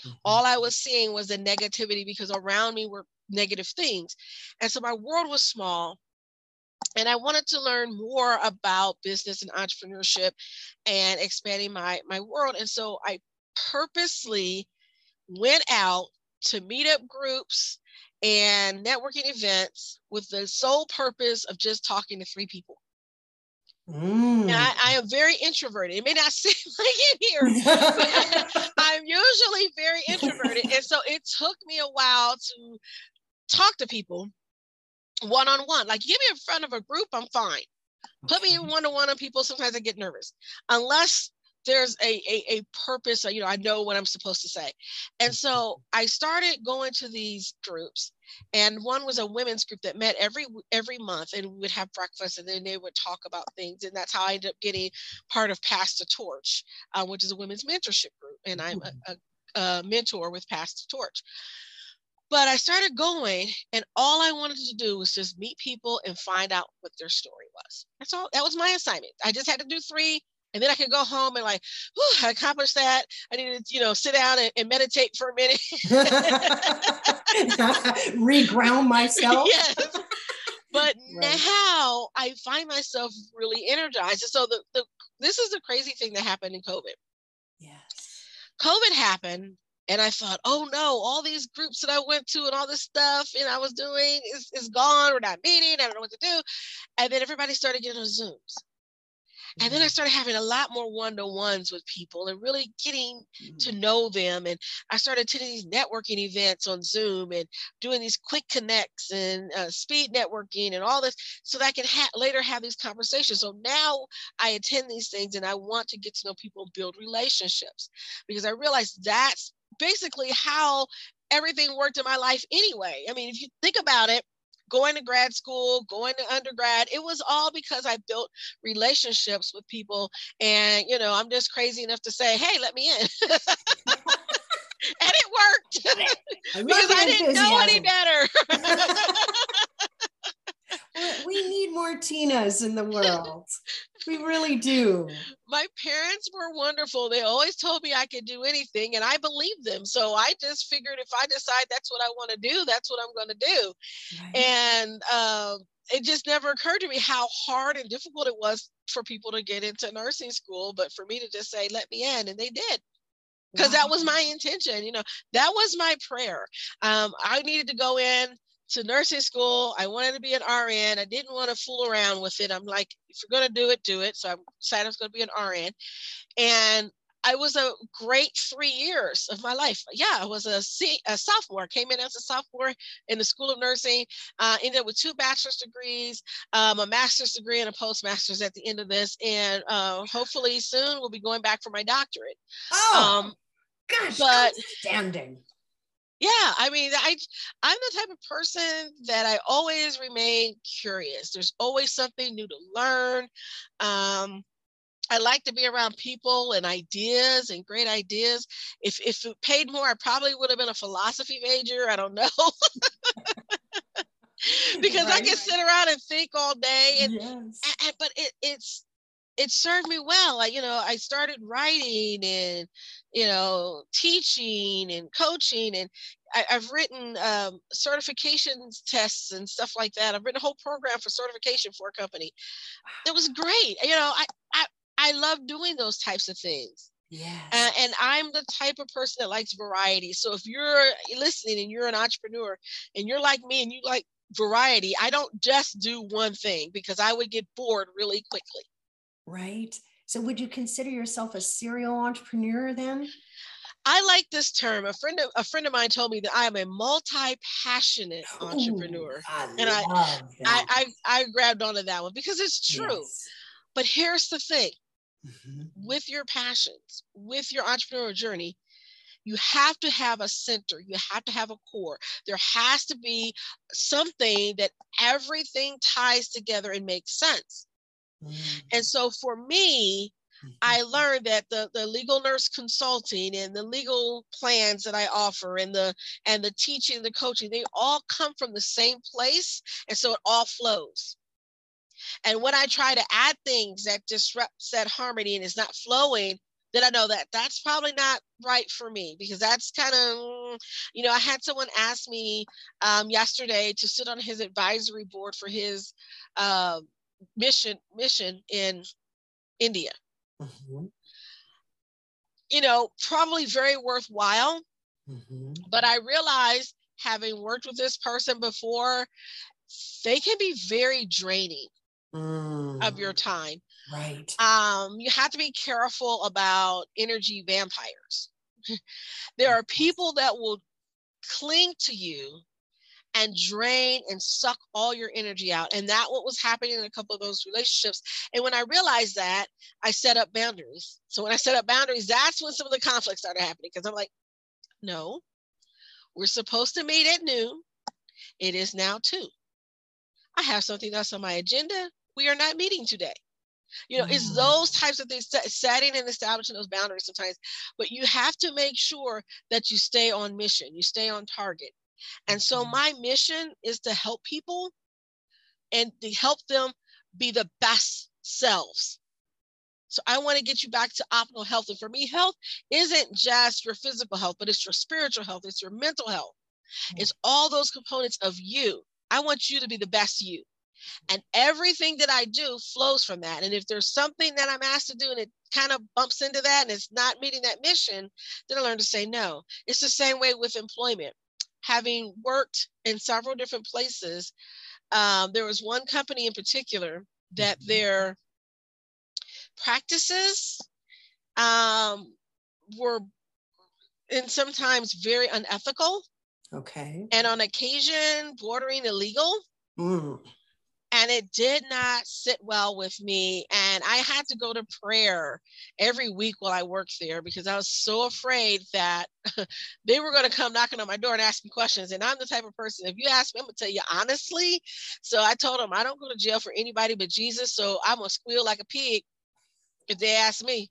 Speaker 2: Mm-hmm. All I was seeing was the negativity because around me were negative things. And so my world was small and I wanted to learn more about business and entrepreneurship and expanding my my world. And so I purposely went out to meet up groups and networking events with the sole purpose of just talking to three people. Mm. I, I, am very introverted. It may not seem like it here, but I'm usually very introverted. And so it took me a while to talk to people one on one. Like, give me in front of a group, I'm fine. Put me in one on one on people. Sometimes I get nervous, unless there's a, a, a purpose. You know, I know what I'm supposed to say. And so mm-hmm. I started going to these groups and one was a women's group that met every every month and we would have breakfast and then they would talk about things and that's how i ended up getting part of pass the torch uh, which is a women's mentorship group and i'm a, a, a mentor with pass the torch but i started going and all i wanted to do was just meet people and find out what their story was that's all that was my assignment i just had to do three and then I could go home and like, I accomplished that. I needed to, you know, sit down and, and meditate for a minute.
Speaker 1: Reground myself.
Speaker 2: yes. But right. now I find myself really energized. And so the, the this is the crazy thing that happened in COVID.
Speaker 1: Yes.
Speaker 2: COVID happened and I thought, oh no, all these groups that I went to and all this stuff and I was doing is, is gone. We're not meeting. I don't know what to do. And then everybody started getting on Zooms. And then I started having a lot more one to ones with people and really getting to mm-hmm. know them. And I started attending these networking events on Zoom and doing these quick connects and uh, speed networking and all this so that I can ha- later have these conversations. So now I attend these things and I want to get to know people, build relationships because I realize that's basically how everything worked in my life anyway. I mean, if you think about it, going to grad school, going to undergrad. It was all because I built relationships with people. And, you know, I'm just crazy enough to say, hey, let me in. and it worked I because I didn't know any better.
Speaker 1: we need more Tinas in the world. We really do.
Speaker 2: My parents were wonderful. They always told me I could do anything, and I believed them. So I just figured if I decide that's what I want to do, that's what I'm going to do. Right. And um, it just never occurred to me how hard and difficult it was for people to get into nursing school, but for me to just say, let me in, and they did because wow. that was my intention you know that was my prayer um, i needed to go in to nursing school. I wanted to be an RN. I didn't want to fool around with it. I'm like, if you're going to do it, do it. So I decided I was going to be an RN. And I was a great three years of my life. Yeah, I was a, C, a sophomore, came in as a sophomore in the School of Nursing, uh, ended up with two bachelor's degrees, um, a master's degree, and a postmaster's at the end of this. And uh, hopefully soon we'll be going back for my doctorate.
Speaker 1: Oh, um, gosh, but outstanding
Speaker 2: yeah i mean i i'm the type of person that i always remain curious there's always something new to learn um I like to be around people and ideas and great ideas. If if it paid more, I probably would have been a philosophy major. I don't know. because right. I can sit around and think all day and, yes. and but it, it's it served me well. I, you know, I started writing and, you know, teaching and coaching. And I, have written um, certification tests and stuff like that. I've written a whole program for certification for a company. It was great. You know, I, I, I love doing those types of things.
Speaker 1: Yeah.
Speaker 2: Uh, and I'm the type of person that likes variety. So if you're listening and you're an entrepreneur and you're like me and you like variety, I don't just do one thing because I would get bored really quickly
Speaker 1: right? So would you consider yourself a serial entrepreneur then?
Speaker 2: I like this term. A friend of a friend of mine told me that I am a multi-passionate entrepreneur.
Speaker 1: Ooh, I and I, I,
Speaker 2: I, I grabbed onto that one because it's true. Yes. But here's the thing. Mm-hmm. With your passions, with your entrepreneurial journey, you have to have a center you have to have a core there has to be something that everything ties together and makes sense and mm-hmm. so for me, I mm-hmm. learned that the, the legal nurse consulting and the legal plans that I offer and the and the teaching, the coaching, they all come from the same place. And so it all flows. And when I try to add things that disrupts that harmony and is not flowing, then I know that that's probably not right for me because that's kind of, you know, I had someone ask me um, yesterday to sit on his advisory board for his uh, mission mission in India. Mm-hmm. You know, probably very worthwhile. Mm-hmm. But I realized having worked with this person before, they can be very draining mm. of your time.
Speaker 1: Right.
Speaker 2: Um, you have to be careful about energy vampires. there are people that will cling to you and drain and suck all your energy out. And that what was happening in a couple of those relationships. And when I realized that, I set up boundaries. So when I set up boundaries, that's when some of the conflicts started happening because I'm like, no, we're supposed to meet at noon. It is now two. I have something else on my agenda. We are not meeting today. You know, mm. it's those types of things, setting and establishing those boundaries sometimes. But you have to make sure that you stay on mission, you stay on target. And so mm-hmm. my mission is to help people and to help them be the best selves. So I want to get you back to optimal health. And for me, health isn't just your physical health, but it's your spiritual health, it's your mental health. Mm. It's all those components of you. I want you to be the best you. And everything that I do flows from that. And if there's something that I'm asked to do and it kind of bumps into that and it's not meeting that mission, then I learn to say no. It's the same way with employment. Having worked in several different places, um, there was one company in particular that mm-hmm. their practices um, were and sometimes very unethical.
Speaker 1: Okay.
Speaker 2: And on occasion bordering illegal. Mm and it did not sit well with me and i had to go to prayer every week while i worked there because i was so afraid that they were going to come knocking on my door and ask me questions and i'm the type of person if you ask me i'm going to tell you honestly. So i told them i don't go to jail for anybody but jesus so i'm going to squeal like a pig if they ask me.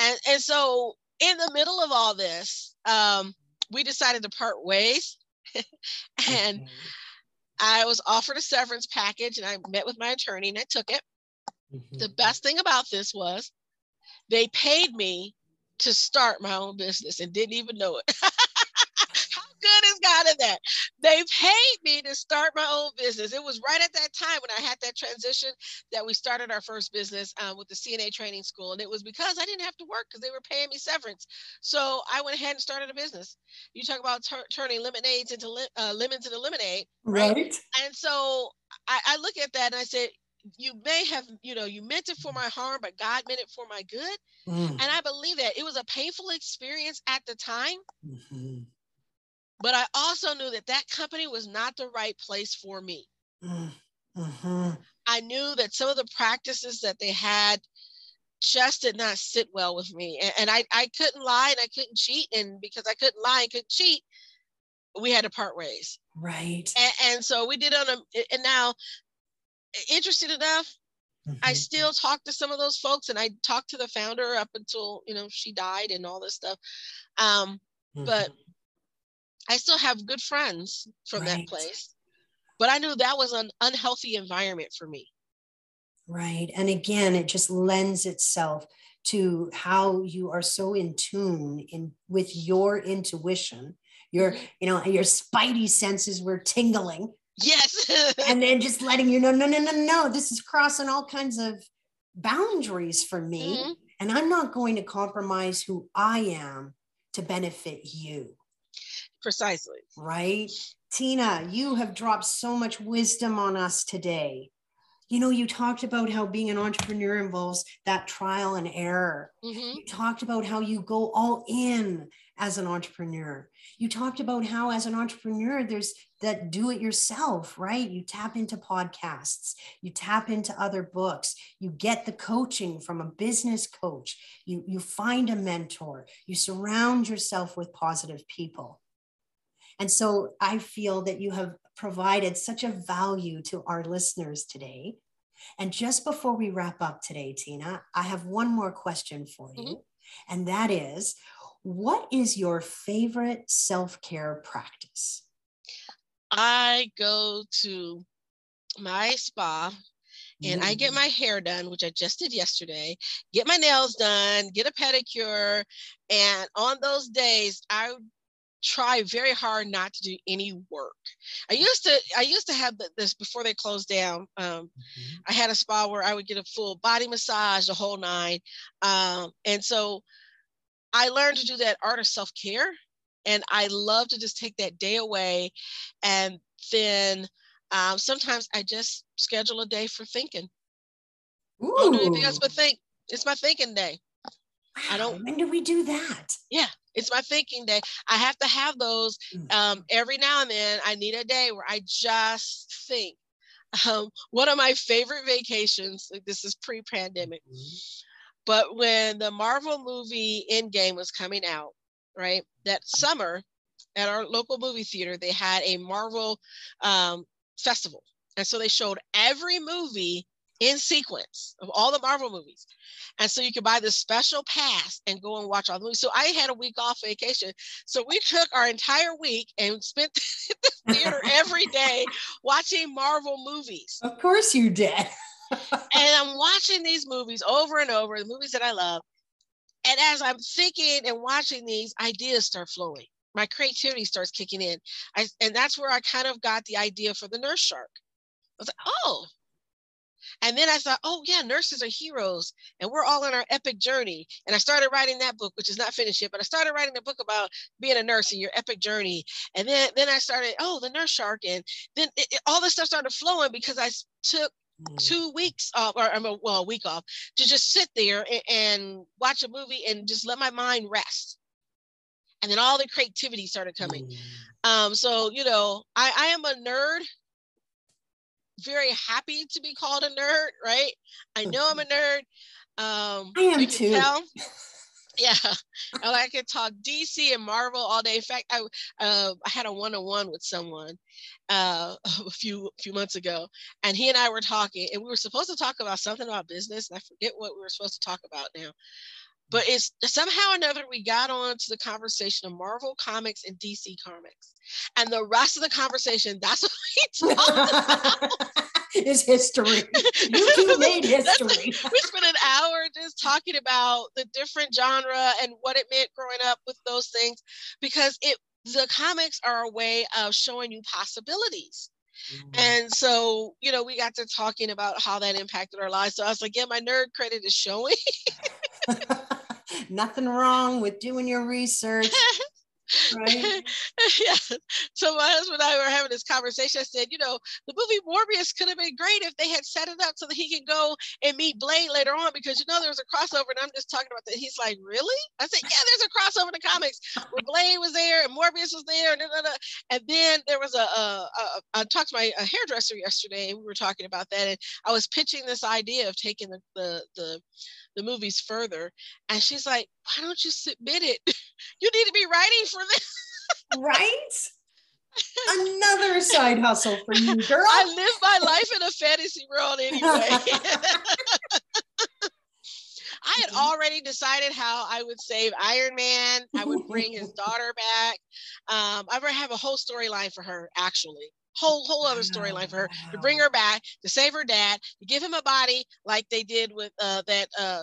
Speaker 2: And and so in the middle of all this um, we decided to part ways and I was offered a severance package and I met with my attorney and I took it. Mm-hmm. The best thing about this was they paid me to start my own business and didn't even know it. good is God in that? They paid me to start my own business. It was right at that time when I had that transition that we started our first business um, with the CNA training school. And it was because I didn't have to work because they were paying me severance. So I went ahead and started a business. You talk about turning lemonades into li- uh, lemons into lemonade. Right? right. And so I, I look at that and I said, you may have, you know, you meant it for my harm, but God meant it for my good. Mm. And I believe that it was a painful experience at the time. Mm-hmm. But I also knew that that company was not the right place for me. Mm-hmm. I knew that some of the practices that they had just did not sit well with me. And, and I, I couldn't lie and I couldn't cheat. And because I couldn't lie and couldn't cheat, we had to part ways.
Speaker 1: Right.
Speaker 2: And, and so we did on a, and now, interesting enough, mm-hmm. I still talk to some of those folks and I talked to the founder up until, you know, she died and all this stuff. Um, mm-hmm. But I still have good friends from right. that place, but I knew that was an unhealthy environment for me.
Speaker 1: Right. And again, it just lends itself to how you are so in tune in with your intuition. Your, mm-hmm. you know, your spidey senses were tingling.
Speaker 2: Yes.
Speaker 1: and then just letting you know, no, no, no, no, this is crossing all kinds of boundaries for me. Mm-hmm. And I'm not going to compromise who I am to benefit you.
Speaker 2: Precisely.
Speaker 1: Right. Tina, you have dropped so much wisdom on us today. You know, you talked about how being an entrepreneur involves that trial and error. Mm-hmm. You talked about how you go all in as an entrepreneur. You talked about how, as an entrepreneur, there's that do it yourself, right? You tap into podcasts, you tap into other books, you get the coaching from a business coach, you, you find a mentor, you surround yourself with positive people. And so I feel that you have provided such a value to our listeners today. And just before we wrap up today, Tina, I have one more question for you. Mm-hmm. And that is what is your favorite self care practice?
Speaker 2: I go to my spa and I get mm. my hair done, which I just did yesterday, get my nails done, get a pedicure. And on those days, I try very hard not to do any work. I used to I used to have this before they closed down. Um, mm-hmm. I had a spa where I would get a full body massage, the whole nine, um, and so I learned to do that art of self care, and I love to just take that day away, and then um, sometimes I just schedule a day for thinking. Ooh. Don't do anything else but think. It's my thinking day.
Speaker 1: Wow. I don't. When do we do that?
Speaker 2: Yeah, It's my thinking day. I have to have those mm. um, every now and then. I need a day where I just think. Um, one of my favorite vacations, this is pre pandemic, mm-hmm. but when the Marvel movie Endgame was coming out, right, that summer at our local movie theater, they had a Marvel um, festival. And so they showed every movie in sequence of all the Marvel movies. And so you could buy this special pass and go and watch all the movies. So I had a week off vacation. So we took our entire week and spent the theater every day watching Marvel movies.
Speaker 1: Of course you did.
Speaker 2: and I'm watching these movies over and over, the movies that I love. And as I'm thinking and watching these, ideas start flowing. My creativity starts kicking in. I, and that's where I kind of got the idea for the nurse shark. I was like, oh, and then I thought, oh, yeah, nurses are heroes and we're all on our epic journey. And I started writing that book, which is not finished yet, but I started writing a book about being a nurse and your epic journey. And then, then I started, oh, the nurse shark. And then it, it, all this stuff started flowing because I took mm. two weeks off, or I'm a, well, a week off to just sit there and, and, watch a movie and just let my mind rest. And then all the creativity started coming. Mm. Um, so, you know, I, I am a nerd very happy to be called a nerd, right? I know I'm a nerd.
Speaker 1: Um, I am too. Tell.
Speaker 2: Yeah, I could talk DC and Marvel all day. In fact, I uh, I had a one on one with someone uh, a few few months ago, and he and I were talking, and we were supposed to talk about something about business. And I forget what we were supposed to talk about now, but it's somehow or another we got on to the conversation of Marvel comics and DC comics. And the rest of the conversation, that's what we talked about.
Speaker 1: is history. You two made history.
Speaker 2: we spent an hour just talking about the different genre and what it meant growing up with those things because it the comics are a way of showing you possibilities. Mm-hmm. And so, you know, we got to talking about how that impacted our lives. So I was like, yeah, my nerd credit is showing.
Speaker 1: Nothing wrong with doing your research.
Speaker 2: Right. yeah. So my husband and I were having this conversation. I said, you know, the movie Morbius could have been great if they had set it up so that he can go and meet Blade later on because you know there was a crossover and I'm just talking about that. He's like, really? I said, yeah, there's a crossover in the comics where Blade was there and Morbius was there and, and then there was a, a, a I talked to my hairdresser yesterday and we were talking about that and I was pitching this idea of taking the the the, the movies further and she's like, why don't you submit it? you need to be writing for this.
Speaker 1: right? Another side hustle for you, girl.
Speaker 2: I live my life in a fantasy world anyway. I had mm-hmm. already decided how I would save Iron Man. I would bring his daughter back. Um, I have a whole storyline for her, actually. Whole whole other storyline for her to bring her back, to save her dad, to give him a body like they did with uh, that uh,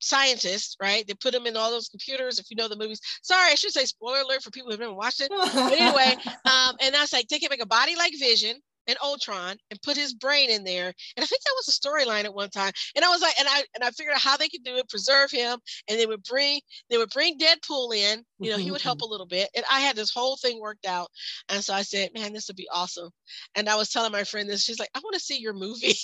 Speaker 2: scientists, right? They put them in all those computers. If you know the movies, sorry, I should say spoiler alert for people who haven't watched it. But anyway, um, and I was like, they can make a body like Vision, and Ultron and put his brain in there. And I think that was a storyline at one time. And I was like, and I and I figured out how they could do it, preserve him, and they would bring they would bring Deadpool in. You know, he would help mm-hmm. a little bit. And I had this whole thing worked out. And so I said, man, this would be awesome. And I was telling my friend this. She's like, I want to see your movie.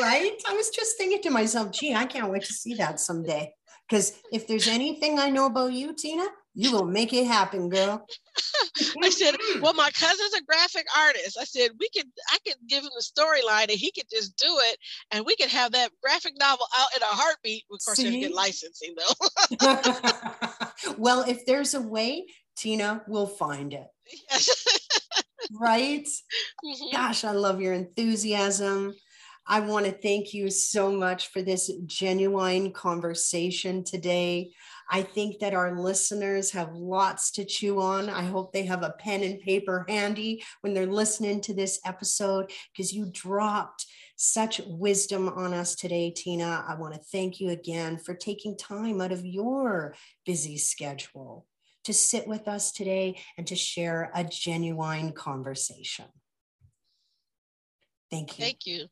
Speaker 1: right. I was just thinking to myself, gee, I can't wait to see that someday. Because if there's anything I know about you, Tina, you will make it happen, girl.
Speaker 2: I said, well, my cousin's a graphic artist. I said, we could, I could give him the storyline and he could just do it. And we could have that graphic novel out in a heartbeat. Of course, you get licensing
Speaker 1: though. well, if there's a way, Tina we'll find it. Yes. right? Mm-hmm. Gosh, I love your enthusiasm. I want to thank you so much for this genuine conversation today. I think that our listeners have lots to chew on. I hope they have a pen and paper handy when they're listening to this episode because you dropped such wisdom on us today, Tina. I want to thank you again for taking time out of your busy schedule to sit with us today and to share a genuine conversation. Thank you.
Speaker 2: Thank you.